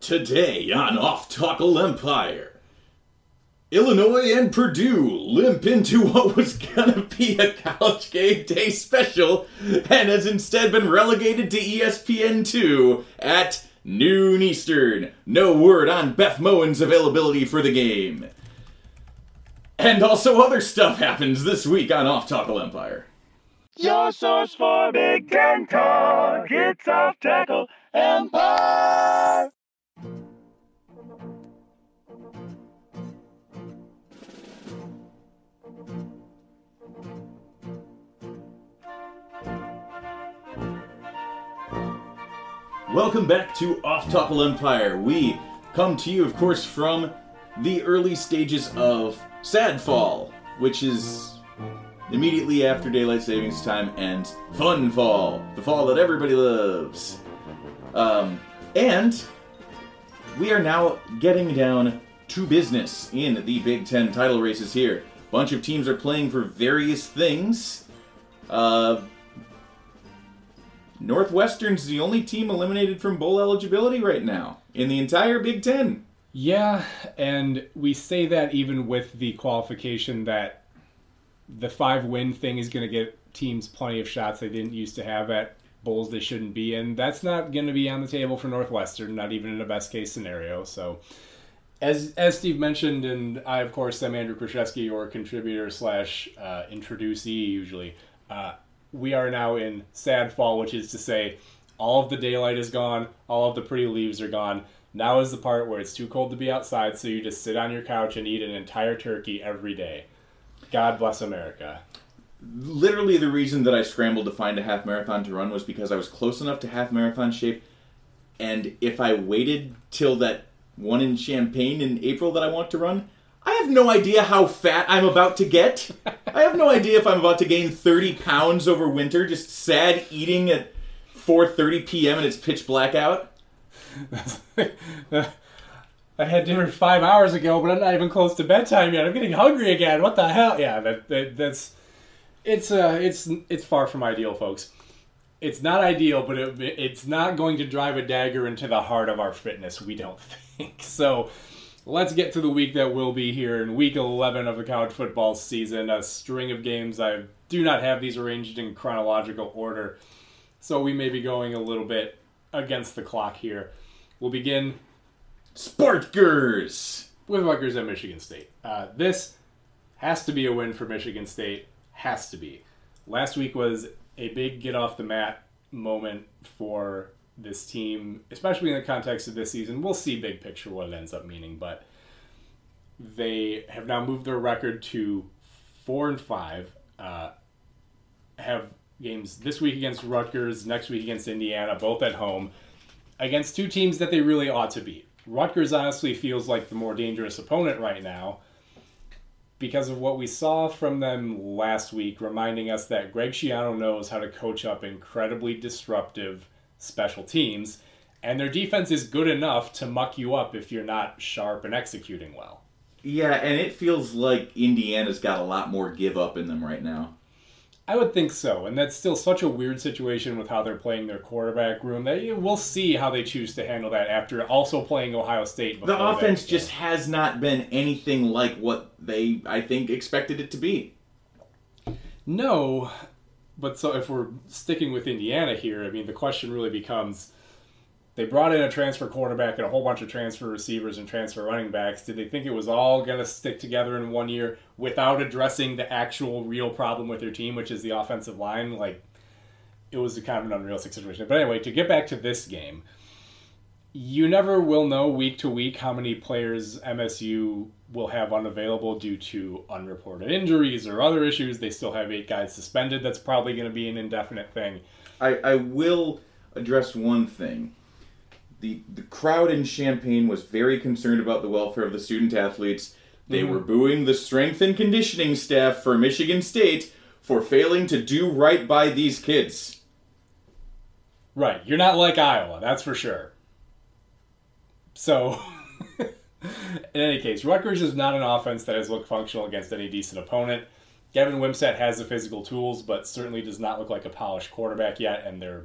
Today on Off Tackle Empire, Illinois and Purdue limp into what was gonna be a college game day special and has instead been relegated to E ESPN2 at noon Eastern. No word on Beth Mowins's availability for the game. And also other stuff happens this week on Off Tackle Empire. Your source for Big Ten talk. It's off tackle empire. Welcome back to Off Tackle Empire. We come to you, of course, from the early stages of Sad Fall, which is immediately after daylight savings time, and Fun Fall, the fall that everybody loves. Um, and we are now getting down to business in the Big Ten title races here. a Bunch of teams are playing for various things. Uh, Northwestern's the only team eliminated from bowl eligibility right now in the entire Big Ten. Yeah, and we say that even with the qualification that the five win thing is going to get teams plenty of shots they didn't used to have at bowls they shouldn't be in. That's not going to be on the table for Northwestern, not even in a best case scenario. So, as as Steve mentioned, and I of course am Andrew Kraszewski, your contributor slash uh, introducee usually. Uh, we are now in sad fall, which is to say, all of the daylight is gone, all of the pretty leaves are gone. Now is the part where it's too cold to be outside, so you just sit on your couch and eat an entire turkey every day. God bless America. Literally, the reason that I scrambled to find a half marathon to run was because I was close enough to half marathon shape, and if I waited till that one in Champaign in April that I want to run, I have no idea how fat I'm about to get. I have no idea if I'm about to gain 30 pounds over winter, just sad eating at 4:30 p.m. and it's pitch black out. I had dinner five hours ago, but I'm not even close to bedtime yet. I'm getting hungry again. What the hell? Yeah, that, that that's it's uh it's it's far from ideal, folks. It's not ideal, but it, it's not going to drive a dagger into the heart of our fitness. We don't think so. Let's get to the week that will be here in week 11 of the college football season. A string of games. I do not have these arranged in chronological order, so we may be going a little bit against the clock here. We'll begin Sparkers! with Rutgers at Michigan State. Uh, this has to be a win for Michigan State. Has to be. Last week was a big get off the mat moment for this team, especially in the context of this season. We'll see big picture what it ends up meaning, but they have now moved their record to four and five. Uh, have games this week against Rutgers, next week against Indiana, both at home, against two teams that they really ought to beat. Rutgers honestly feels like the more dangerous opponent right now because of what we saw from them last week, reminding us that Greg Schiano knows how to coach up incredibly disruptive special teams, and their defense is good enough to muck you up if you're not sharp and executing well. Yeah, and it feels like Indiana's got a lot more give up in them right now. I would think so, and that's still such a weird situation with how they're playing their quarterback room. That we'll see how they choose to handle that after also playing Ohio State. The offense just has not been anything like what they, I think, expected it to be. No, but so if we're sticking with Indiana here, I mean, the question really becomes they brought in a transfer quarterback and a whole bunch of transfer receivers and transfer running backs. Did they think it was all going to stick together in one year without addressing the actual real problem with their team, which is the offensive line? Like, it was kind of an unrealistic situation. But anyway, to get back to this game, you never will know week to week how many players MSU will have unavailable due to unreported injuries or other issues. They still have eight guys suspended. That's probably going to be an indefinite thing. I, I will address one thing. the the crowd in Champaign was very concerned about the welfare of the student athletes. They mm-hmm. were booing the strength and conditioning staff for Michigan State for failing to do right by these kids. Right. You're not like Iowa, that's for sure. So, in any case, Rutgers is not an offense that has looked functional against any decent opponent. Gavin Wimsatt has the physical tools, but certainly does not look like a polished quarterback yet, and their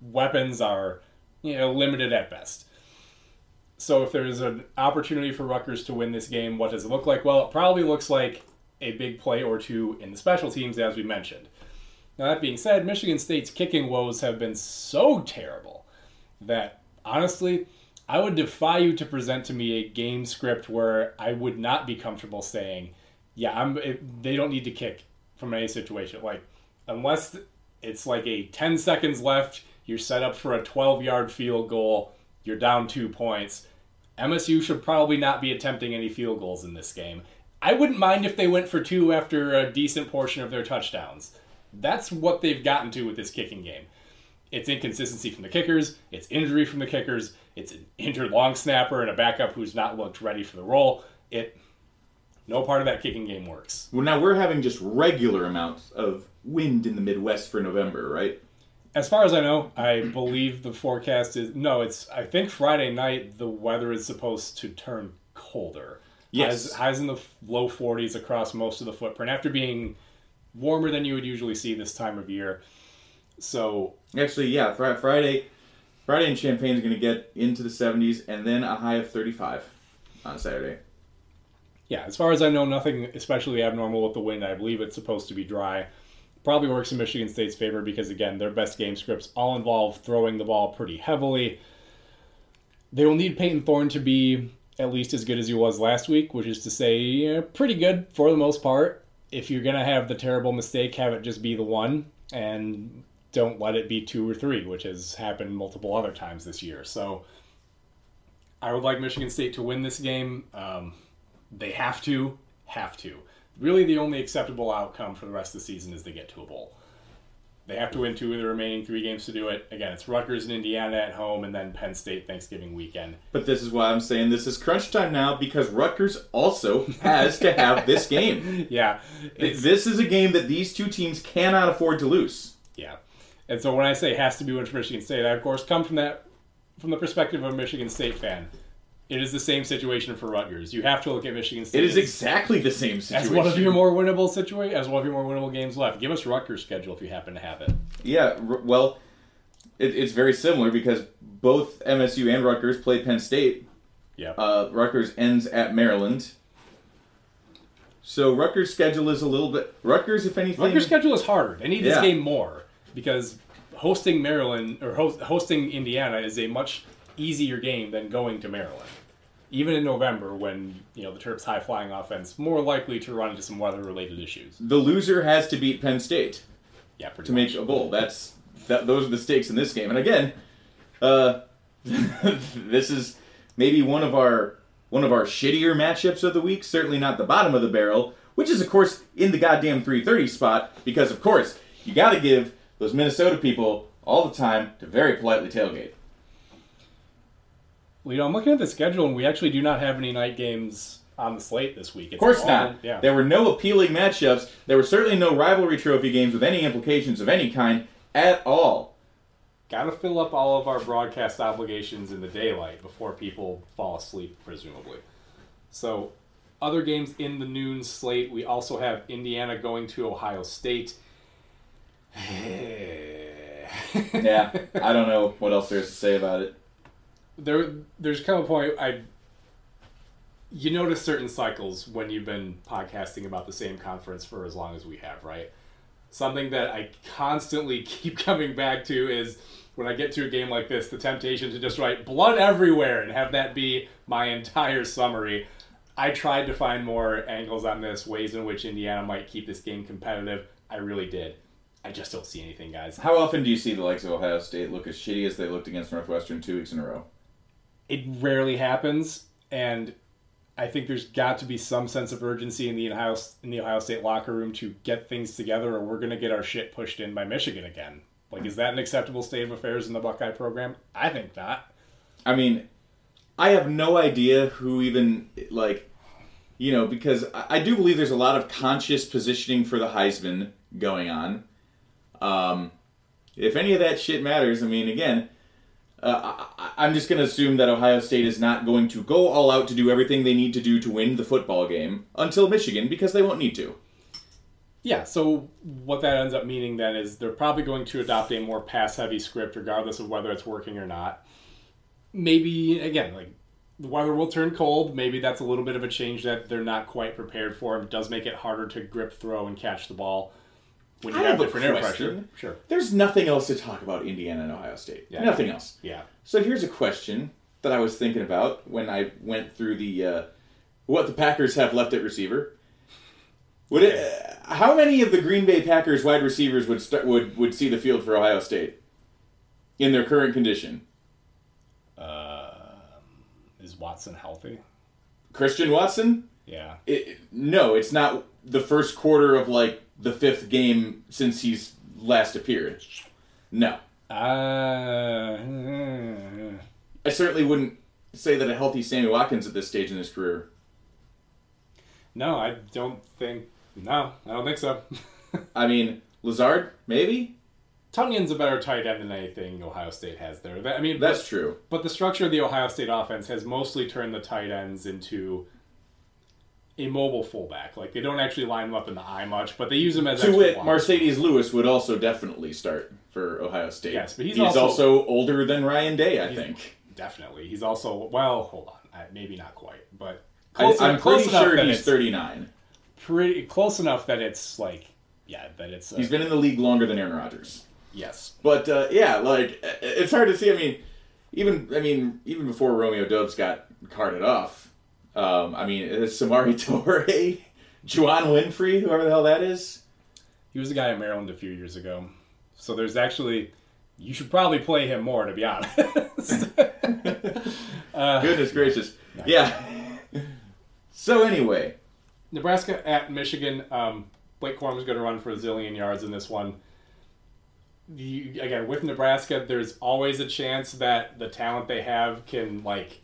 weapons are, you know, limited at best. So, if there's an opportunity for Rutgers to win this game, what does it look like? Well, it probably looks like a big play or two in the special teams, as we mentioned. Now, that being said, Michigan State's kicking woes have been so terrible that, honestly, I would defy you to present to me a game script where I would not be comfortable saying, yeah, I'm. It, they don't need to kick from any situation. Like, unless it's like a 10 seconds left, you're set up for a 12 yard field goal, you're down two points. MSU should probably not be attempting any field goals in this game. I wouldn't mind if they went for two after a decent portion of their touchdowns. That's what they've gotten to with this kicking game. It's inconsistency from the kickers, it's injury from the kickers, it's an injured long snapper and a backup who's not looked ready for the role. It no part of that kicking game works. Well, now we're having just regular amounts of wind in the Midwest for November, right? As far as I know, I believe the forecast is no. It's I think Friday night the weather is supposed to turn colder. Yes. highs, highs in the low 40s across most of the footprint after being warmer than you would usually see this time of year. So Actually, yeah, fr- Friday, Friday in Champaign is going to get into the 70s, and then a high of 35 on Saturday. yeah, as far as I know, nothing especially abnormal with the wind. I believe it's supposed to be dry. Probably works in Michigan State's favor because again, their best game scripts all involve throwing the ball pretty heavily. They will need Payton Thorne to be at least as good as he was last week, which is to say, yeah, pretty good for the most part. If you're gonna have the terrible mistake, have it just be the one, and don't let it be two or three, which has happened multiple other times this year. So, I would like Michigan State to win this game. Um, they have to, have to. Really, the only acceptable outcome for the rest of the season is they get to a bowl. They have to win two of the remaining three games to do it. Again, it's Rutgers and Indiana at home, and then Penn State Thanksgiving weekend. But this is why I'm saying this is crunch time now because Rutgers also has to have this game. Yeah, This is a game that these two teams cannot afford to lose. yeah. And so when I say has to be win for Michigan State, I of course come from that from the perspective of a Michigan State fan. It is the same situation for Rutgers. You have to look at Michigan State It is as- exactly the same situation. as one of your more winnable situation, as one of your more winnable games left. Give us Rutgers' schedule if you happen to have it. Yeah, r- well, it, it's very similar because both MSU and Rutgers play Penn State. Yeah. Uh, Rutgers ends at Maryland. So Rutgers' schedule is a little bit. Rutgers, if anything, Rutgers' schedule is harder. They need this Yeah. game more because hosting Maryland or host, hosting Indiana is a much easier game than going to Maryland. Even in November, when you know the Terps' high flying offense more likely to run into some weather related issues. the loser has to beat Penn State Yeah, to much. make a bowl. That's that. Those are the stakes in this game. And again, uh, this is maybe one of our one of our shittier matchups of the week. Certainly not the bottom of the barrel, which is of course in the goddamn 330 spot because of course you got to give those Minnesota people all the time to very politely tailgate. Well, you know, I'm looking at the schedule, and we actually do not have any night games on the slate this week. It's Of course all- not. Yeah. There were no appealing matchups. There were certainly no rivalry trophy games with any implications of any kind at all. Got to fill up all of our broadcast obligations in the daylight before people fall asleep, presumably. So, other games in the noon slate, we also have Indiana going to Ohio State. Yeah, I don't know what else there's to say about it. there, there's kind of a point I. You notice certain cycles when you've been podcasting about the same conference for as long as we have, right? Something that I constantly keep coming back to is when I get to a game like this, the temptation to just write blood everywhere and have that be my entire summary. I tried to find more angles on this, ways in which Indiana might keep this game competitive. I really did. I just don't see anything, guys. How often do you see the likes of Ohio State look as shitty as they looked against Northwestern two weeks in a row? it rarely happens, and I think there's got to be some sense of urgency in the Ohio in the Ohio State locker room to get things together, or we're going to get our shit pushed in by Michigan again. Like, is that an acceptable state of affairs in the Buckeye program? I think not. I mean, I have no idea who even like, you know, because I, I do believe there's a lot of conscious positioning for the Heisman going on. Um, if any of that shit matters, I mean, again, uh, I, I'm just going to assume that Ohio State is not going to go all out to do everything they need to do to win the football game until Michigan because they won't need to. Yeah, so what that ends up meaning then is they're probably going to adopt a more pass heavy script regardless of whether it's working or not. Maybe, again, like the weather will turn cold. Maybe that's a little bit of a change that they're not quite prepared for. It does make it harder to grip, throw, and catch the ball when you I have, have different air pressure. Sure. There's nothing else to talk about Indiana and Ohio State. Yeah. Nothing else. Yeah. So here's a question that I was thinking about when I went through the uh, what the Packers have left at receiver. Would it? Uh, how many of the Green Bay Packers wide receivers would start would would see the field for Ohio State in their current condition? Uh, Is Watson healthy? Christian Watson? Yeah. It- no, it's not the first quarter of like the fifth game since he's last appeared. No, Uh, I certainly wouldn't say that a healthy Sammy Watkins at this stage in his career. no, I don't think. No, I don't think so. I mean, Lazard, maybe. Tonyan's a better tight end than anything Ohio State has there. I mean, That's true. But the structure of the Ohio State offense has mostly turned the tight ends into a mobile fullback. Like they don't actually line them up in the eye much, but they use them as To wit, blocks. Marcedes Lewis would also definitely start for Ohio State. Yes, but he's also- older than Ryan Day, I think. Definitely, he's also well. Hold on, I- maybe not quite, but I, close, I'm close pretty sure he's 39. pretty close enough that it's like yeah, that it's uh, He's been in the league longer than Aaron Rodgers. yes. But uh, yeah, like it's hard to see. I mean, even I mean, even before Romeo Doubs got carted off, um, I mean, it's Samori Toure, Juwann Winfree, whoever the hell that is. He was a guy at Maryland a few years ago, so there's actually you should probably play him more to be honest. Goodness gracious, yeah. so anyway, Nebraska at Michigan. Um, Blake Corum's going to run for a zillion yards in this one. The, again, with Nebraska, there's always a chance that the talent they have can like.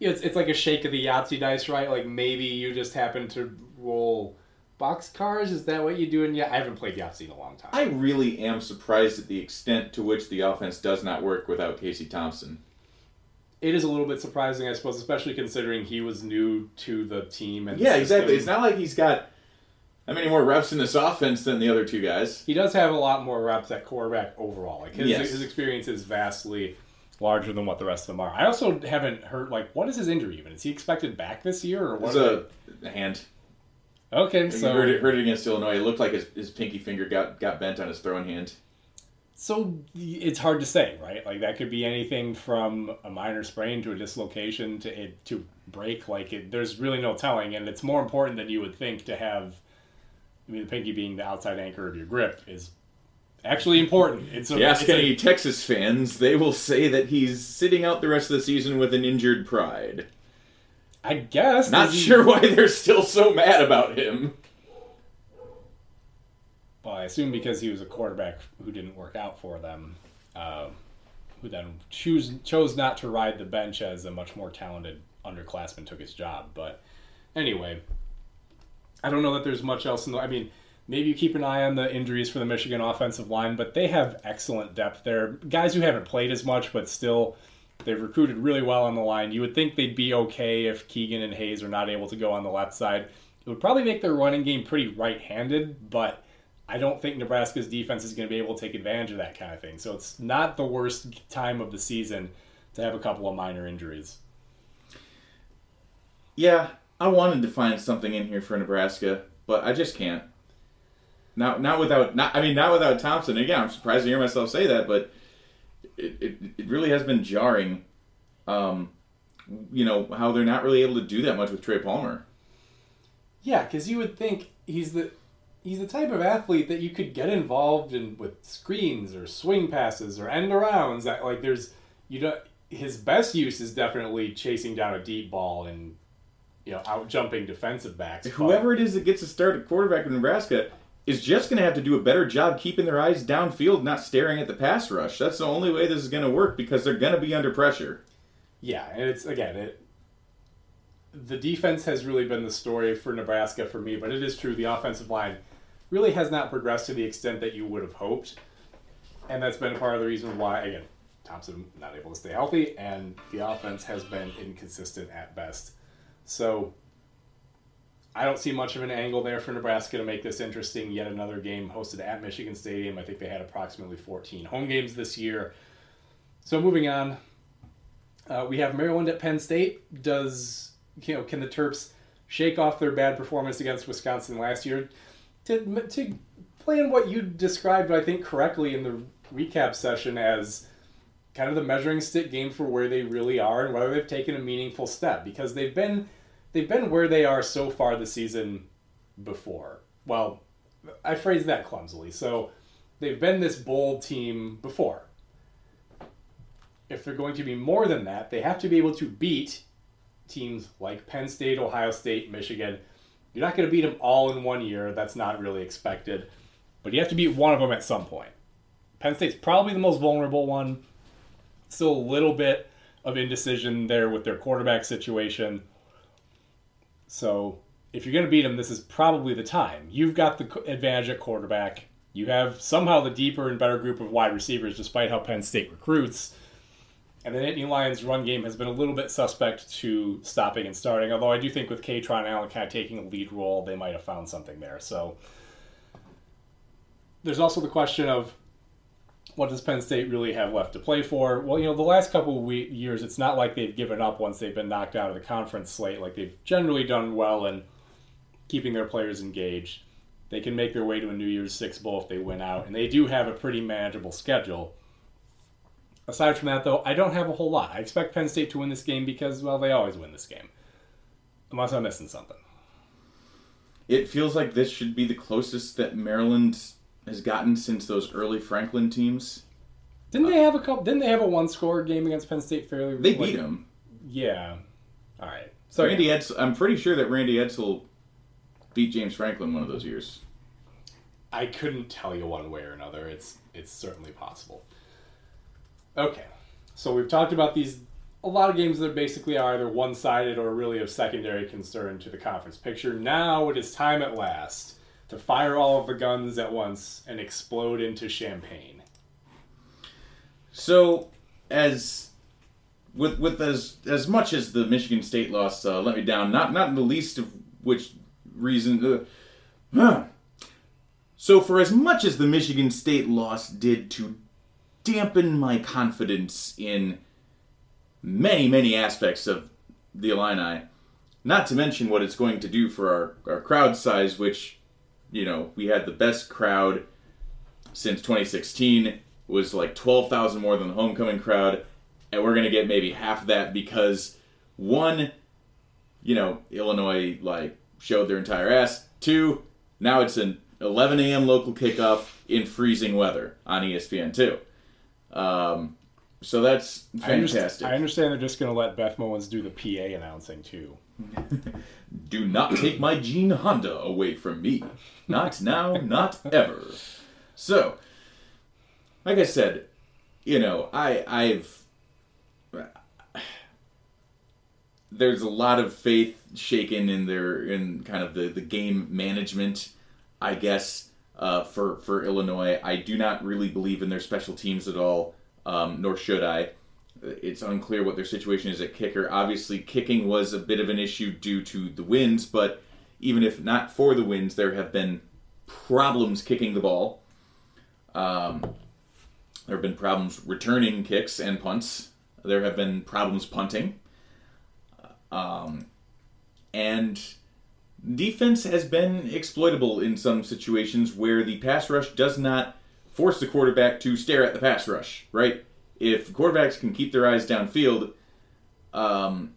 It's it's like a shake of the Yahtzee dice, right? Like maybe you just happen to roll box cars. Is that what you do? In yeah, I haven't played Yahtzee in a long time. I really am surprised at the extent to which the offense does not work without Casey Thompson. it is a little bit surprising, I suppose, especially considering he was new to the team. And Yeah, exactly. It's not like he's got how many more reps in this offense than the other two guys. he does have a lot more reps at quarterback overall. Like his, Yes. his experience is vastly larger than what the rest of them are. I also haven't heard like what is his injury even? Is he expected back this year or what? It's a, a hand. okay, So, so heard, it, heard it against Illinois. It looked like his, his pinky finger got, got bent on his throwing hand. so it's hard to say, right? Like that could be anything from a minor sprain to a dislocation to it to break. Like it, there's really no telling, and it's more important than you would think to have. I mean, the pinky being the outside anchor of your grip is actually important. It's a, If you ask it's a- any Texas fans, they will say that he's sitting out the rest of the season with an injured pride. I guess Not he- sure why they're still so mad about him. Well, I assume because he was a quarterback who didn't work out for them, uh, who then choose, chose not to ride the bench as a much more talented underclassman took his job. But anyway, I don't know that there's much else in the. I mean, maybe you keep an eye on the injuries for the Michigan offensive line, but they have excellent depth there. Guys who haven't played as much, but still. They've recruited really well on the line. You would think they'd be okay if Keegan and Hayes are not able to go on the left side. It would probably make their running game pretty right-handed, but I don't think Nebraska's defense is going to be able to take advantage of that kind of thing. So it's not the worst time of the season to have a couple of minor injuries. Yeah, I wanted to find something in here for Nebraska, but I just can't. Not not without not I mean not without Thompson. Again, I'm surprised to hear myself say that, but it, it, it really has been jarring. Um, you know how they're not really able to do that much with Trey Palmer. Yeah, because you would think he's the he's the type of athlete that you could get involved in with screens or swing passes or end arounds. That like there's you know his best use is definitely chasing down a deep ball and you know out jumping defensive backs. Whoever it is that gets to start at quarterback in Nebraska is just going to have to do a better job keeping their eyes downfield, not staring at the pass rush. That's the only way this is going to work because they're going to be under pressure. Yeah, and it's again it. The defense has really been the story for Nebraska for me, but it is true the offensive line really has not progressed to the extent that you would have hoped, and that's been part of the reason why again Thompson not able to stay healthy, and the offense has been inconsistent at best. So I don't see much of an angle there for Nebraska to make this interesting. Yet another game hosted at Michigan Stadium. I think they had approximately 14 home games this year. So moving on, uh, we have Maryland at Penn State. Does you know can the Terps shake off their bad performance against Wisconsin last year to to play in what you described, I think correctly in the recap session as kind of the measuring stick game for where they really are and whether they've taken a meaningful step because they've been they've been where they are so far this season before. Well, I phrased that clumsily. So they've been this bold team before. If they're going to be more than that, they have to be able to beat teams like Penn State, Ohio State, Michigan. You're not going to beat them all in one year. That's not really expected. But you have to beat one of them at some point. Penn State's probably the most vulnerable one. Still a little bit of indecision there with their quarterback situation. So if you're going to beat them, this is probably the time. You've got the advantage at quarterback. You have somehow the deeper and better group of wide receivers, despite how Penn State recruits. And the Nittany Lions' run game has been a little bit suspect to stopping and starting. Although I do think with Kaytron Allen kind of taking a lead role, they might have found something there. So there's also the question of what does Penn State really have left to play for? Well, you know, the last couple of we- years, it's not like they've given up once they've been knocked out of the conference slate. Like they've generally done well in keeping their players engaged. They can make their way to a New Year's Six bowl if they win out, and they do have a pretty manageable schedule. Aside from that, though, I don't have a whole lot. I expect Penn State to win this game because, well, they always win this game. Unless I'm missing something. It feels like this should be the closest that Maryland has gotten since those early Franklin teams. Didn't they uh, have a couple? Didn't they have a one-score game against Penn State fairly? Recently? They like- beat them. Yeah. All right. So Randy yeah. Edsel, I'm pretty sure that Randy Edsall beat James Franklin one of those years. I couldn't tell you one way or another. It's it's certainly possible. Okay, so we've talked about these a lot of games that basically are either one-sided or really of secondary concern to the conference picture. Now it is time at last to fire all of the guns at once and explode into Champaign. So, as with with as as much as the Michigan State loss uh, let me down, not not in the least of which reason. Uh, huh. So, for as much as the Michigan State loss did to dampen my confidence in many many aspects of the Illini, not to mention what it's going to do for our our crowd size, which you know we had the best crowd since 2016 was like 12,000 more than the homecoming crowd and we're to get maybe half that because one you know Illinois like showed their entire ass two now it's an 11 a.m. local kickoff in freezing weather on E ESPN2 um, so that's I understand, fantastic I understand they're just going to let Beth Mowins do the PA announcing too. do not take my Gene Honda away from me. Not now, not ever. So, like I said, you know, I I've there's a lot of faith shaken in their in kind of the the game management, I guess, uh, for for Illinois. I do not really believe in their special teams at all, um, nor should I. It's unclear what their situation is at kicker. Obviously, kicking was a bit of an issue due to the winds, but even if not for the winds, there have been problems kicking the ball. Um, there have been problems returning kicks and punts. There have been problems punting. Um, and defense has been exploitable in some situations where the pass rush does not force the quarterback to stare at the pass rush, right? If quarterbacks can keep their eyes downfield, um,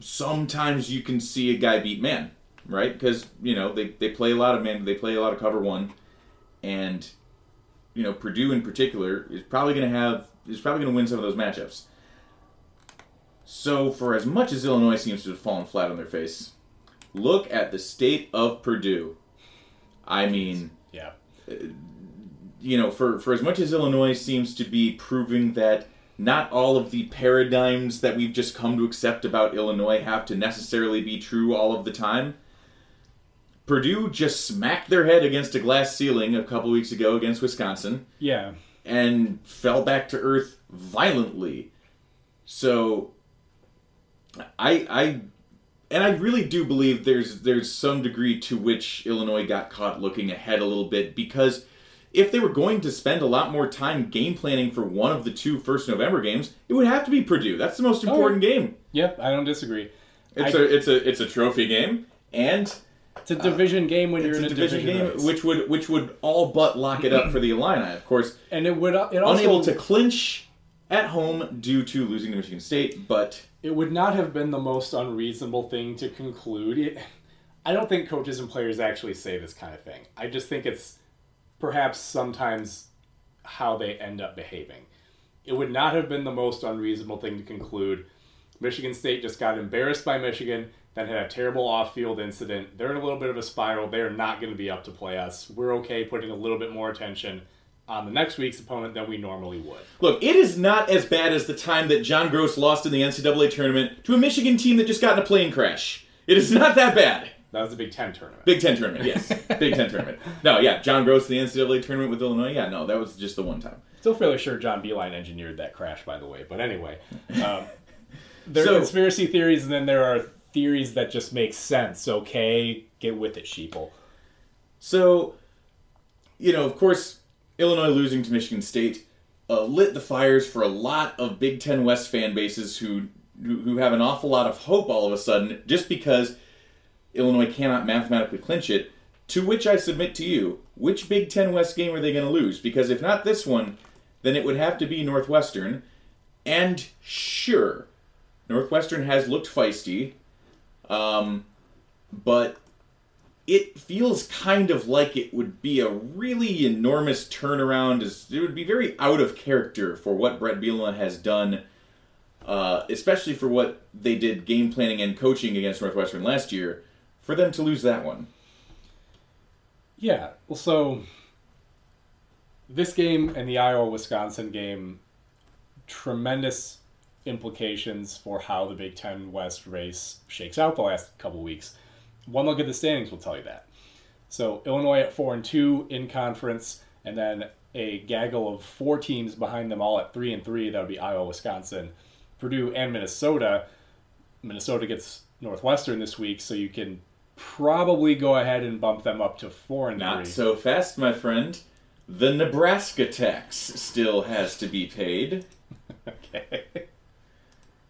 sometimes you can see a guy beat man, right? Because, you know, they, they play a lot of man, they play a lot of cover one, and, you know, Purdue in particular is probably going to have, is probably going to win some of those matchups. So, for as much as Illinois seems to have fallen flat on their face, look at the state of Purdue. I mean, Yeah. You know, for, for as much as Illinois seems to be proving that not all of the paradigms that we've just come to accept about Illinois have to necessarily be true all of the time. Purdue just smacked their head against a glass ceiling a couple weeks ago against Wisconsin Yeah. and fell back to earth violently. So I I and I really do believe there's there's some degree to which Illinois got caught looking ahead a little bit because if they were going to spend a lot more time game planning for one of the two first November games, it would have to be Purdue. That's the most oh. important game. Yep, I don't disagree. It's I- a it's a it's a trophy game and It's a division game when uh, you're in a a division game race. which would which would all but lock it up for the Illini. Of course, and it would it also unable to clinch at home due to losing to Michigan State, but it would not have been the most unreasonable thing to conclude. It- I don't think coaches and players actually say this kind of thing. I just think it's perhaps sometimes how they end up behaving. It would not have been the most unreasonable thing to conclude. Michigan State just got embarrassed by Michigan, then had a terrible off field incident. They're in a little bit of a spiral. They're not going to be up to play us. We're okay putting a little bit more attention on the next week's opponent than we normally would. look, it is not as bad as the time that John Groce lost in the NCAA tournament to a Michigan team that just got in a plane crash. It is not that bad. That was the Big Ten tournament. Big Ten tournament, yes. Big Ten tournament. No, yeah, John Groce the NCAA tournament with Illinois. Yeah, no, that was just the one time. Still fairly sure John Beilein engineered that crash, by the way. But anyway, um, there are So- conspiracy theories, and then there are theories that just make sense. Okay, get with it, sheeple. So, you know, of course, Illinois losing to Michigan State uh, lit the fires for a lot of Big Ten West fan bases who who who have an awful lot of hope all of a sudden just because Illinois cannot mathematically clinch it. To which I submit to you, which Big Ten West game are they going to lose? Because if not this one, then it would have to be Northwestern. And sure, Northwestern has looked feisty, um, but it feels kind of like it would be a really enormous turnaround. It would be very out of character for what Bret Bielema has done, uh, especially for what they did game planning and coaching against Northwestern last year, for them to lose that one. Yeah. Well, so this game and the Iowa Wisconsin game, tremendous implications for how the Big Ten West race shakes out the last couple weeks. One look at the standings will tell you that. So Illinois at four and two in conference, and then a gaggle of four teams behind them all at three and three. That would be Iowa, Wisconsin, Purdue, and Minnesota. Minnesota gets Northwestern this week, so you can probably go ahead and bump them up to four and Not three. so fast, my friend. The Nebraska tax still has to be paid. Okay.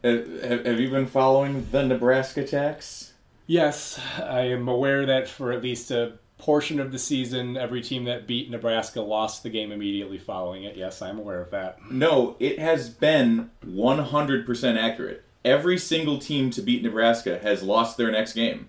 Have, have have you been following the Nebraska tax? Yes, I am aware that for at least a portion of the season, every team that beat Nebraska lost the game immediately following it. Yes, I'm aware of that. No, it has been 100% accurate. Every single team to beat Nebraska has lost their next game.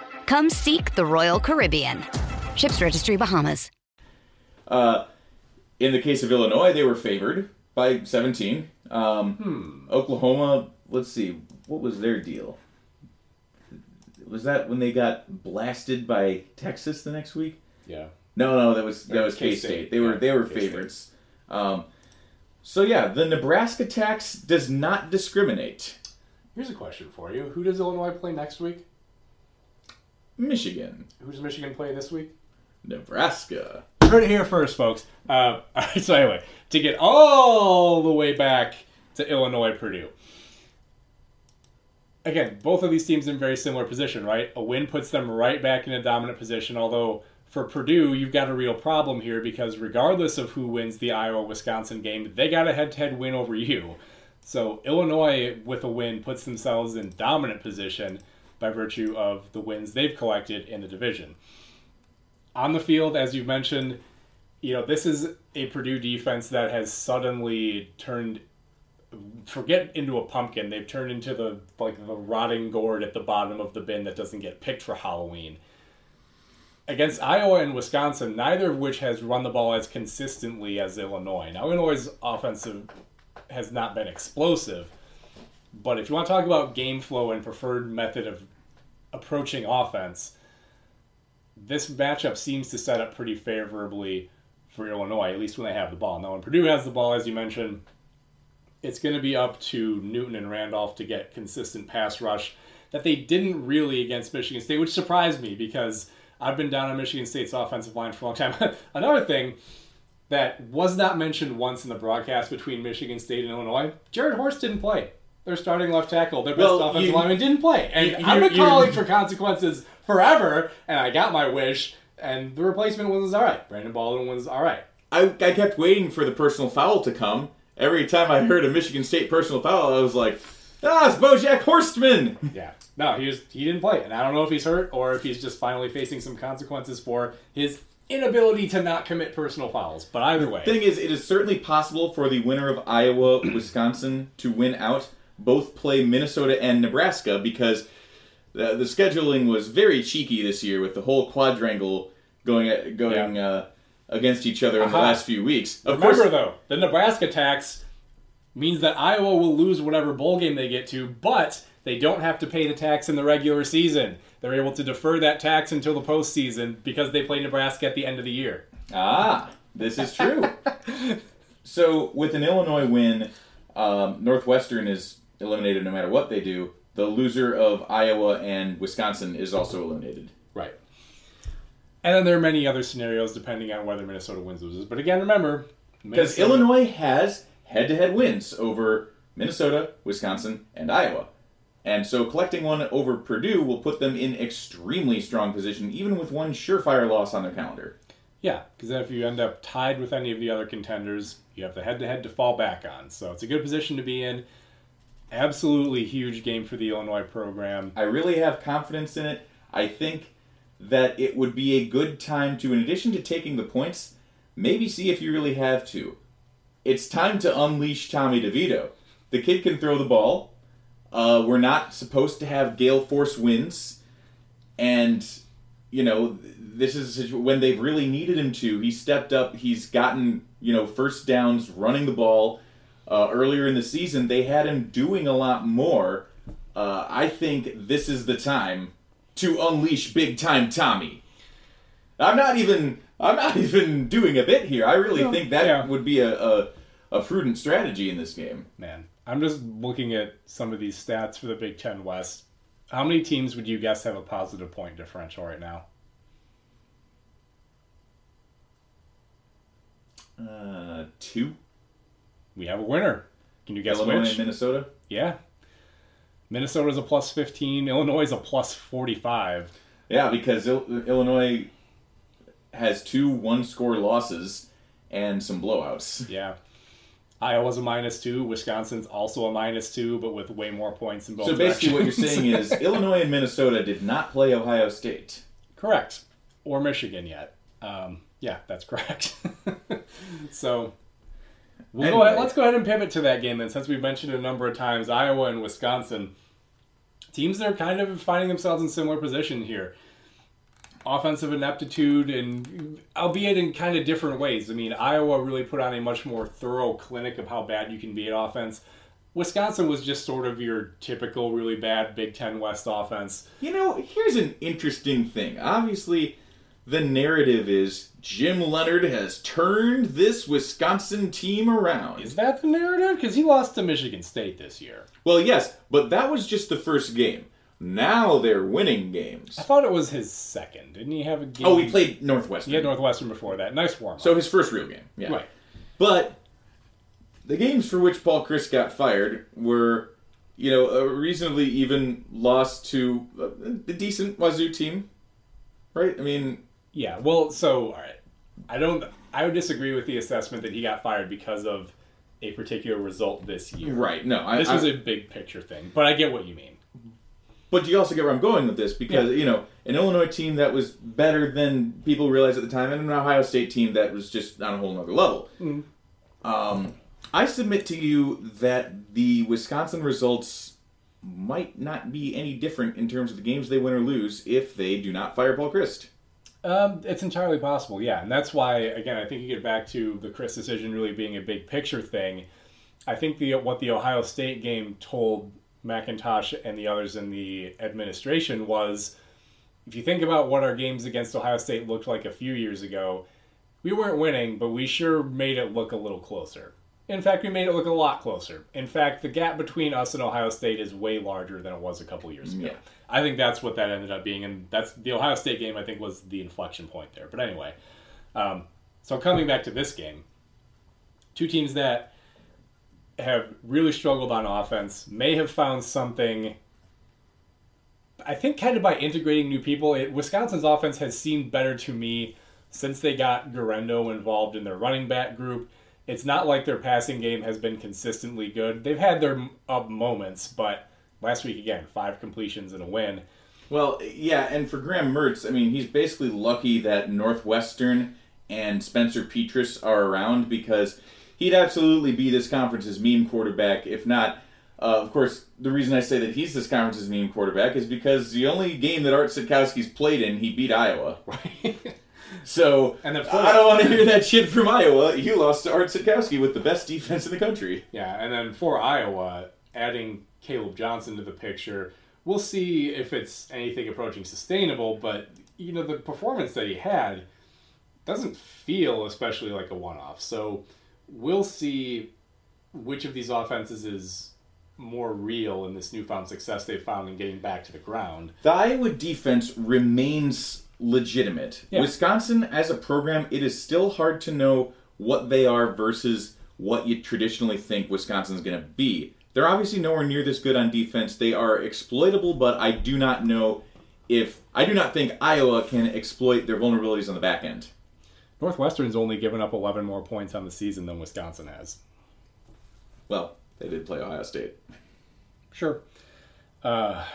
Come seek the Royal Caribbean. Ships Registry Bahamas. Uh, in the case of Illinois, they were favored by 17. Um, Oklahoma, let's see, what was their deal? Was that when they got blasted by Texas the next week? Yeah. No, no, that was that Or was K K-State, State. They were they were K-State. favorites. Um, so yeah, the Nebraska tax does not discriminate. Here's a question for you: Who does Illinois play next week? Michigan, Who does Michigan play this week? Nebraska. Heard it here first, folks. Uh, all right, so anyway, to get all the way back to Illinois Purdue. Again, both of these teams in very similar position, right? A win puts them right back in a dominant position, although for Purdue, you've got a real problem here because regardless of who wins the Iowa Wisconsin game, they got a head to head win over you. So Illinois, with a win, puts themselves in dominant position by virtue of the wins they've collected in the division. On the field, as you've mentioned, you know, this is a Purdue defense that has suddenly turned forget into a pumpkin. They've turned into the like the rotting gourd at the bottom of the bin that doesn't get picked for Halloween. Against Iowa and Wisconsin, neither of which has run the ball as consistently as Illinois. Now Illinois' offensive has not been explosive, but if you want to talk about game flow and preferred method of approaching offense, this matchup seems to set up pretty favorably for Illinois, at least when they have the ball. Now, when Purdue has the ball, as you mentioned, it's going to be up to Newton and Randolph to get consistent pass rush that they didn't really against Michigan State, which surprised me because I've been down on Michigan State's offensive line for a long time. Another thing that was not mentioned once in the broadcast between Michigan State and Illinois, Jarrett Horst didn't play. Their starting left tackle, their best Well, offensive you- lineman, didn't play. And you- I'm a you- calling for consequences forever, and I got my wish, and the replacement was all right. Brandon Baldwin was all right. I, I kept waiting for the personal foul to come. Every time I heard a Michigan State personal foul, I was like, ah, it's Bojack Horstman. Yeah. No, he was he didn't play, and I don't know if he's hurt or if he's just finally facing some consequences for his inability to not commit personal fouls. But either way, The Thing is, it is certainly possible for the winner of Iowa, Wisconsin to win out. Both play Minnesota and Nebraska because the, the scheduling was very cheeky this year with the whole quadrangle going going Yeah. uh, against each other in the last few weeks. Of remember course, though, the Nebraska tax means that Iowa will lose whatever bowl game they get to, but they don't have to pay the tax in the regular season. They're able to defer that tax until the postseason because they play Nebraska at the end of the year. Ah, this is true. so, with an Illinois win, um, Northwestern is eliminated no matter what they do. The loser of Iowa and Wisconsin is also eliminated. Right. And then there are many other scenarios depending on whether Minnesota wins or loses. But again, remember, Because Illinois has head to head wins over Minnesota, Wisconsin, and Iowa. And so collecting one over Purdue will put them in extremely strong position, even with one surefire loss on their calendar. Yeah, because then if you end up tied with any of the other contenders, you have the head to head to fall back on. So it's a good position to be in. Absolutely huge game for the Illinois program. I really have confidence in it. I think that it would be a good time to, in addition to taking the points, maybe see if you really have to. It's time to unleash Tommy DeVito. The kid can throw the ball. Uh, we're not supposed to have gale force winds, and you know this is when they've really needed him to. He stepped up. He's gotten you know first downs, running the ball. Uh, earlier in the season, they had him doing a lot more. Uh, I think this is the time to unleash big time Tommy. I'm not even. I'm not even doing a bit here. I really think that yeah. would be a, a a prudent strategy in this game. Man, I'm just looking at some of these stats for the Big Ten West. How many teams would you guess have a positive point differential right now? Uh, two. We have a winner. Can you guess Illinois which? and Minnesota. yeah. Minnesota's a plus 15. Illinois is a plus 45. Yeah, because Il- Illinois has two one-score losses and some blowouts. Yeah. Iowa's a minus two. Wisconsin's also a minus two, but with way more points in both So basically, what you're saying is Illinois and Minnesota did not play Ohio State. correct, or Michigan yet. Um, yeah, that's correct. so we'll go ahead, let's go ahead and pivot to that game then, since we've mentioned it a number of times. Iowa and Wisconsin teams that are kind of finding themselves in similar position here. Offensive ineptitude, and albeit in kind of different ways. I mean, Iowa really put on a much more thorough clinic of how bad you can be at offense. Wisconsin was just sort of your typical, really bad Big Ten West offense. You know, here's an interesting thing. Obviously, the narrative is Jim Leonhard has turned this Wisconsin team around. Is that the narrative? Because he lost to Michigan State this year. Well, yes, but that was just the first game. Now they're winning games. I thought it was his second. Didn't he have a game? Oh, he played Northwestern. He had Northwestern before that. Nice warm up. So his first real game. Yeah. right. But the games for which Paul Chryst got fired were, you know, a reasonably even loss to a, decent Wazoo team, right? I mean, Yeah, well, so all right, I don't. I would disagree with the assessment that he got fired because of a particular result this year. right? No, I, This I- was a big picture thing, but I get what you mean. But you also get where I'm going with this because Yeah. you know an Illinois team that was better than people realized at the time, and an Ohio State team that was just on a whole nother level. Um, I submit to you that the Wisconsin results might not be any different in terms of the games they win or lose if they do not fire Paul Chryst. Um, it's entirely possible, yeah, and that's why again I think you get back to the Chryst decision really being a big picture thing. I think the what the Ohio State game told McIntosh and the others in the administration was, if you think about what our games against Ohio State looked like a few years ago, we weren't winning, but we sure made it look a little closer. In fact, we made it look a lot closer. In fact, the gap between us and Ohio State is way larger than it was a couple years ago. Yeah. I think that's what that ended up being, and that's the Ohio State game. I think was the inflection point there. But anyway, um, so coming back to this game, two teams that have really struggled on offense may have found something. I think kind of by integrating new people, it, Wisconsin's offense has seemed better to me since they got Guerendo involved in their running back group. It's not like their passing game has been consistently good. They've had their up moments, but last week again, five completions and a win. Well, yeah, and for Graham Mertz, I mean, he's basically lucky that Northwestern and Spencer Petras are around because he'd absolutely be this conference's meme quarterback. If not, uh, of course, the reason I say that he's this conference's meme quarterback is because the only game that Art Sitkowski's played in, he beat Iowa. So And then I don't want to hear that shit from Iowa. You lost to Art Sitkowski with the best defense in the country. Yeah, and then for Iowa, adding Kaleb Johnson to the picture, we'll see if it's anything approaching sustainable. But you know, the performance that he had doesn't feel especially like a one-off. So we'll see which of these offenses is more real in this newfound success they've found in getting back to the ground. The Iowa defense remains legitimate. Yeah. Wisconsin, as a program, it is still hard to know what they are versus what you traditionally think Wisconsin's going to be. They're obviously nowhere near this good on defense. They are exploitable, but I do not know if I do not think Iowa can exploit their vulnerabilities on the back end. Northwestern's only given up 11 more points on the season than Wisconsin has. Well, they did play Ohio State. Sure. Uh,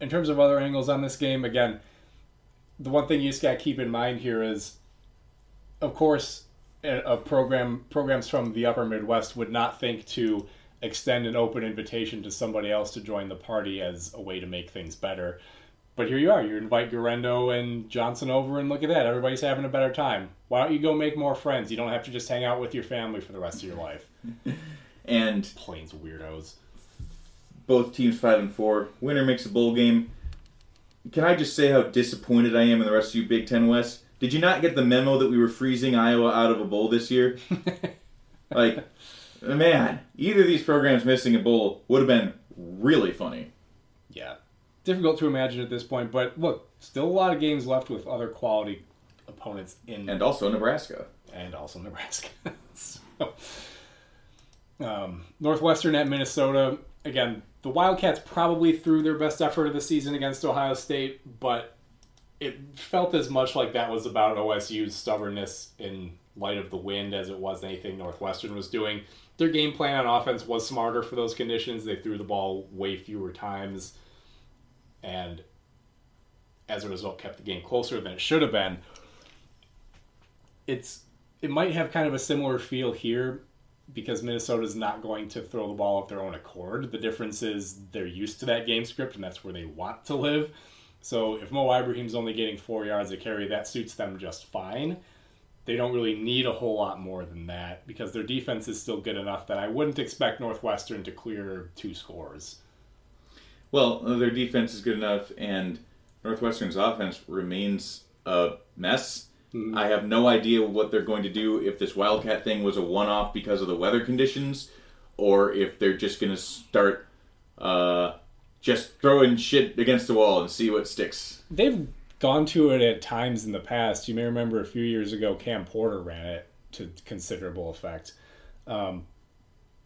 in terms of other angles on this game, again, the one thing you just got to keep in mind here is, of course, a, program programs from the Upper Midwest would not think to extend an open invitation to somebody else to join the party as a way to make things better. But here you are. You invite Guerendo and Johnson over, and look at that. Everybody's having a better time. Why don't you go make more friends? You don't have to just hang out with your family for the rest of your life. And Plains weirdos. both teams five and four. Winner makes a bowl game. Can I just say how disappointed I am in the rest of you Big Ten West? Did you not get the memo that we were freezing Iowa out of a bowl this year? like, man, either of these programs missing a bowl would have been really funny. Yeah. Difficult to imagine at this point, but look, still a lot of games left with other quality opponents in And also Nebraska. and also Nebraska. so, um, Northwestern at Minnesota. Again, the Wildcats probably threw their best effort of the season against Ohio State, but it felt as much like that was about OSU's stubbornness in light of the wind as it was anything Northwestern was doing. Their game plan on offense was smarter for those conditions. They threw the ball way fewer times, and as a result, kept the game closer than it should have been. It's it might have kind of a similar feel here because Minnesota's not going to throw the ball of their own accord. The difference is they're used to that game script and that's where they want to live. So if Mo Ibrahim's only getting four yards a carry, that suits them just fine. They don't really need a whole lot more than that because their defense is still good enough that I wouldn't expect Northwestern to clear two scores. Well, their defense is good enough, and Northwestern's offense remains a mess. I have no idea what they're going to do if this Wildcat thing was a one off because of the weather conditions, or if they're just going to start uh, just throwing shit against the wall and see what sticks. They've gone to it at times in the past. You may remember a few years ago, Cam Porter ran it to considerable effect. Um,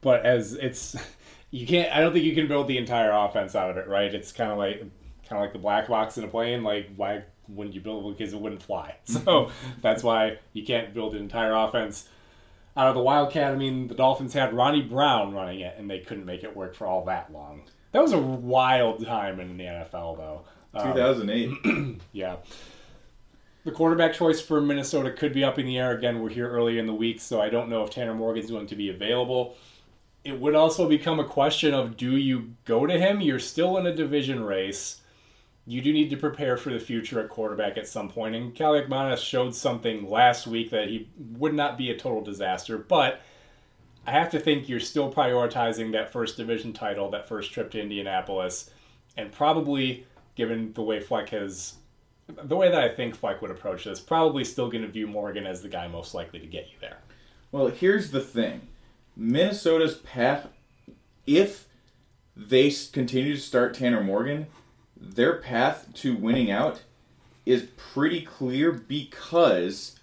but as it's, you can't. I don't think you can build the entire offense out of it, right? It's kind of like kind of like the black box in a plane. Like why wouldn't you build because it wouldn't fly? So that's why you can't build an entire offense out of the Wildcat. I mean, the Dolphins had Ronnie Brown running it, and they couldn't make it work for all that long. That was a wild time in the NFL, though. Um, 2008. yeah. The quarterback choice for Minnesota could be up in the air again. We're here early in the week, so I don't know if Tanner Morgan's going to be available. It would also become a question of do you go to him? You're still in a division race. You do need to prepare for the future at quarterback at some point. And Kaliakmanis showed something last week that he would not be a total disaster, but I have to think you're still prioritizing that first division title, that first trip to Indianapolis, and probably given the way Fleck has, the way that I think Fleck would approach this, probably still going to view Morgan as the guy most likely to get you there. Well, here's the thing Minnesota's path, if they continue to start Tanner Morgan, their path to winning out is pretty clear because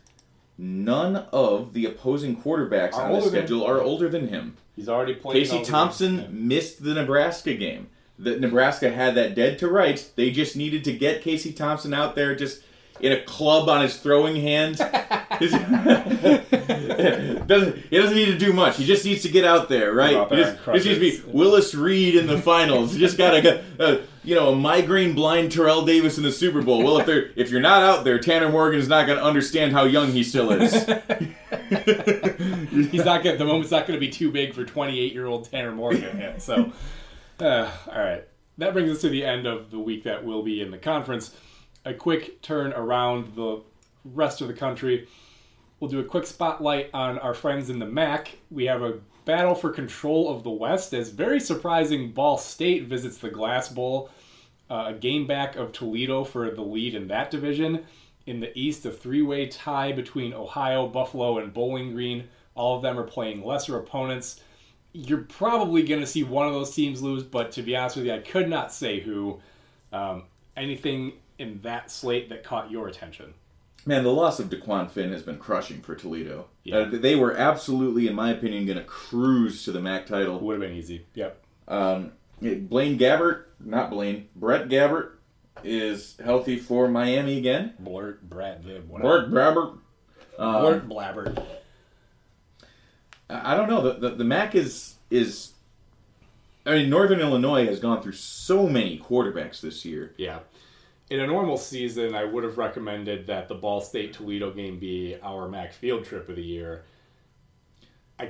none of the opposing quarterbacks Are on the schedule are older than him. He's already played. Casey Thompson missed the Nebraska game. That Nebraska had that dead to rights. They just needed to get Casey Thompson out there just in a club on his throwing hand. doesn't he doesn't need to do much. He just needs to get out there, right? He just, just needs to be Willis Reed in the finals. He just got to uh, you know a migraine blind Terrell Davis in the Super Bowl. Well, if they're if you're not out there, Tanner Morgan is not going to understand how young he still is. He's not going. The moment's not going to be too big for 28 year old Tanner Morgan. Yet, so, uh, all right. That brings us to the end of the week that will be in the conference. A quick turn around the rest of the country. We'll do a quick spotlight on our friends in the MAC. We have a battle for control of the West as very surprising Ball State visits the Glass Bowl, uh, a game back of Toledo for the lead in that division. In the East, a three way tie between Ohio, Buffalo, and Bowling Green. All of them are playing lesser opponents. You're probably going to see one of those teams lose, but to be honest with you, I could not say who. Um, anything in that slate that caught your attention? Man, the loss of Dequan Finn has been crushing for Toledo. Yeah. Uh, they were absolutely, in my opinion, going to cruise to the MAC title. Would have been easy. Yep. Um, Blaine Gabbert, not Blaine, Brett Gabbert is healthy for Miami again. Blurt, Brad, Brett whatever. Gabbert. Blurt, Blabber. I I don't know. The, the the MAC is is. I mean, Northern Illinois has gone through so many quarterbacks this year. Yeah. In a normal season, I would have recommended that the Ball State Toledo game be our MAC field trip of the year.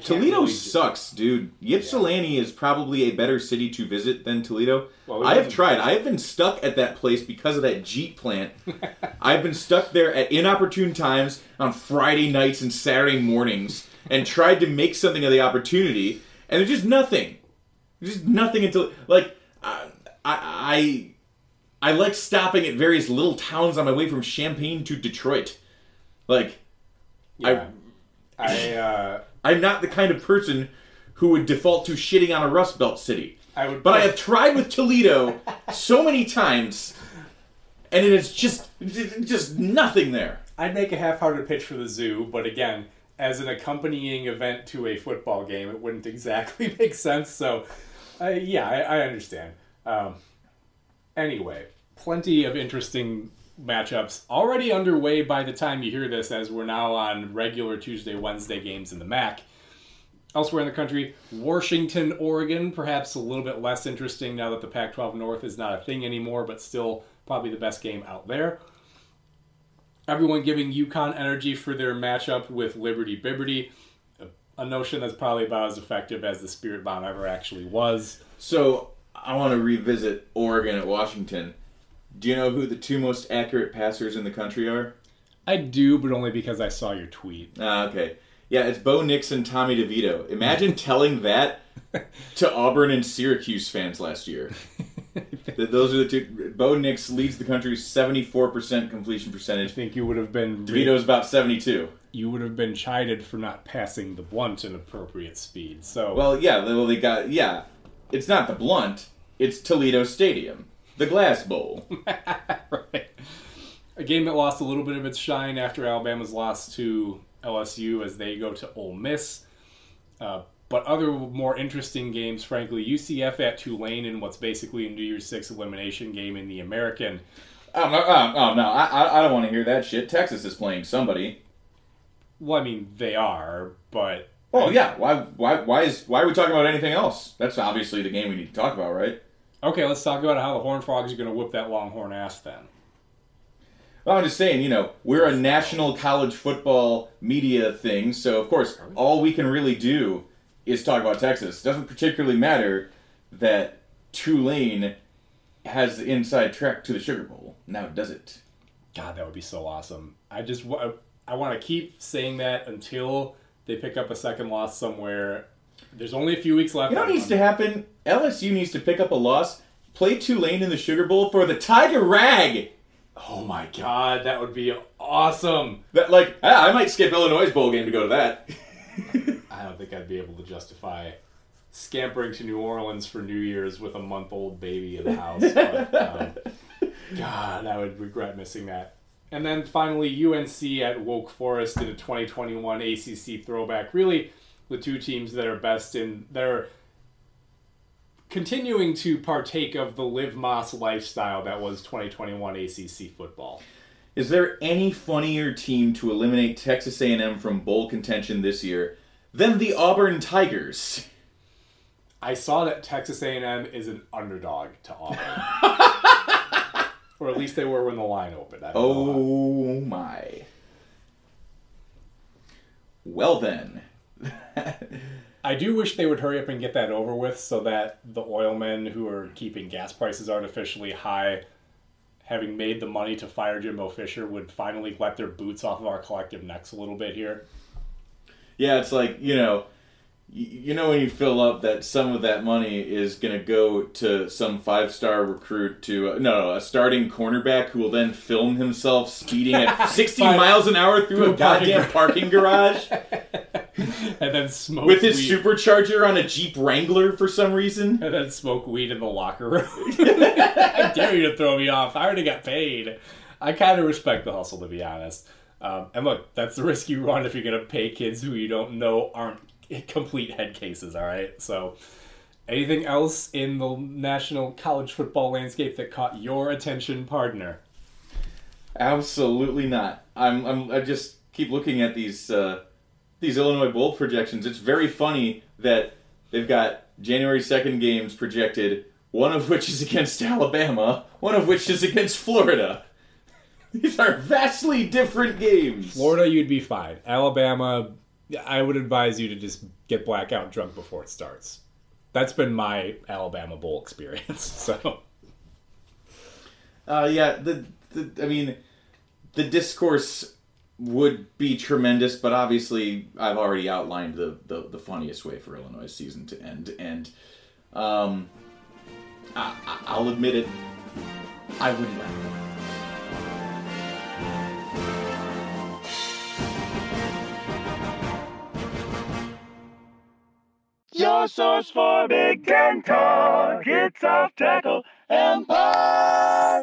Toledo really- sucks, dude. Ypsilanti is probably a better city to visit than Toledo. Well, we I have tried. I have been stuck at that place because of that Jeep plant. I've been stuck there at inopportune times on Friday nights and Saturday mornings and tried to make something of the opportunity, and there's just nothing. There's just nothing until like I I I like stopping at various little towns on my way from Champaign to Detroit. Like Yeah. I, uh, I'm not the kind of person who would default to shitting on a Rust Belt city. I would. But I have tried with Toledo so many times, and it is just just nothing there. I'd make a half-hearted pitch for the zoo, but again, as an accompanying event to a football game, it wouldn't exactly make sense. So, uh, yeah, I, I understand. Um, anyway, plenty of interesting matchups already underway by the time you hear this, as we're now on regular Tuesday, Wednesday games in the MAC. Elsewhere in the country, Washington, Oregon, perhaps a little bit less interesting now that the Pac 12 North is not a thing anymore, but still probably the best game out there. Everyone giving UConn energy for their matchup with Liberty Bibberty, a notion that's probably about as effective as the Spirit Bomb ever actually was. So I want to revisit Oregon at Washington. Do you know who the two most accurate passers in the country are? I do, but only because I saw your tweet. Ah, okay. Yeah, it's Bo Nix and Tommy DeVito. Imagine telling that to Auburn and Syracuse fans last year. That those are the two. Bo Nix leads the country's 74% completion percentage. I think you would have been DeVito's about 72. you would have been chided for not passing the blunt in appropriate speed. So Well, yeah, well, they got yeah. It's not the blunt. It's Toledo Stadium, the Glass Bowl. right. A game that lost a little bit of its shine after Alabama's loss to LSU as they go to Ole Miss. Uh, but other more interesting games, frankly, UCF at Tulane in what's basically a New Year's Six elimination game in the American. Oh no! Oh, oh, no! I, I, I don't want to hear that shit. Texas is playing somebody. Well, I mean, they are, but Oh yeah. Why? Why? Why is? Why are we talking about anything else? That's obviously the game we need to talk about, right? Okay, let's talk about how the Horned Frogs are going to whip that Longhorn ass then. Well, I'm just saying, you know, we're a national college football media thing, so of course, all we can really do is talk about Texas. It doesn't particularly matter that Tulane has the inside track to the Sugar Bowl. Now, does it? God, that would be so awesome. I just wa- I want to keep saying that until they pick up a second loss somewhere. There's only a few weeks left. You know what needs to happen? LSU needs to pick up a loss, play Tulane in the Sugar Bowl for the Tiger Rag. Oh my god, that would be awesome. That like, ah, I might skip Illinois' bowl game to go to that. I don't think I'd be able to justify scampering to New Orleans for New Year's with a month old baby in the house. But, um, God, I would regret missing that. And then finally, UNC at Woke Forest in a 2021 ACC throwback. Really, the two teams that are best in they're continuing to partake of the Live Moss lifestyle that was 2021 ACC football. Is there any funnier team to eliminate Texas A&M from bowl contention this year than the Auburn Tigers? I saw that Texas A&M is an underdog to Auburn, or at least they were when the line opened. I don't know. Oh my. Well then. I do wish they would hurry up and get that over with, so that the oilmen who are keeping gas prices artificially high, having made the money to fire Jimbo Fisher, would finally let their boots off of our collective necks a little bit here. Yeah, it's like, you know, you know when you fill up that some of that money is going to go to some five-star recruit to uh, no, no, a starting cornerback who will then film himself speeding at 60 miles an hour through a Through a parking goddamn parking garage And then smoke with his weed, supercharger on a Jeep Wrangler for some reason. and then smoke weed in the locker room. I dare you to throw me off. I already got paid. I kind of respect the hustle, to be honest. Um, and look, that's the risk you run if you're going to pay kids who you don't know aren't complete head cases, all right? So, anything else in the national college football landscape that caught your attention, partner? Absolutely not. I'm, I'm I just keep looking at these uh, these Illinois bowl projections. It's very funny that they've got January second games projected. One of which is against Alabama. One of which is against Florida. These are vastly different games. Florida, you'd be fine. Alabama, I would advise you to just get blackout drunk before it starts. That's been my Alabama bowl experience. So, Uh, yeah, the, the I mean, the discourse would be tremendous, but obviously I've already outlined the, the, the funniest way for Illinois season to end, and um, I, I'll admit it, I wouldn't laugh. Your source for Big Ten talk. It's off tackle empire.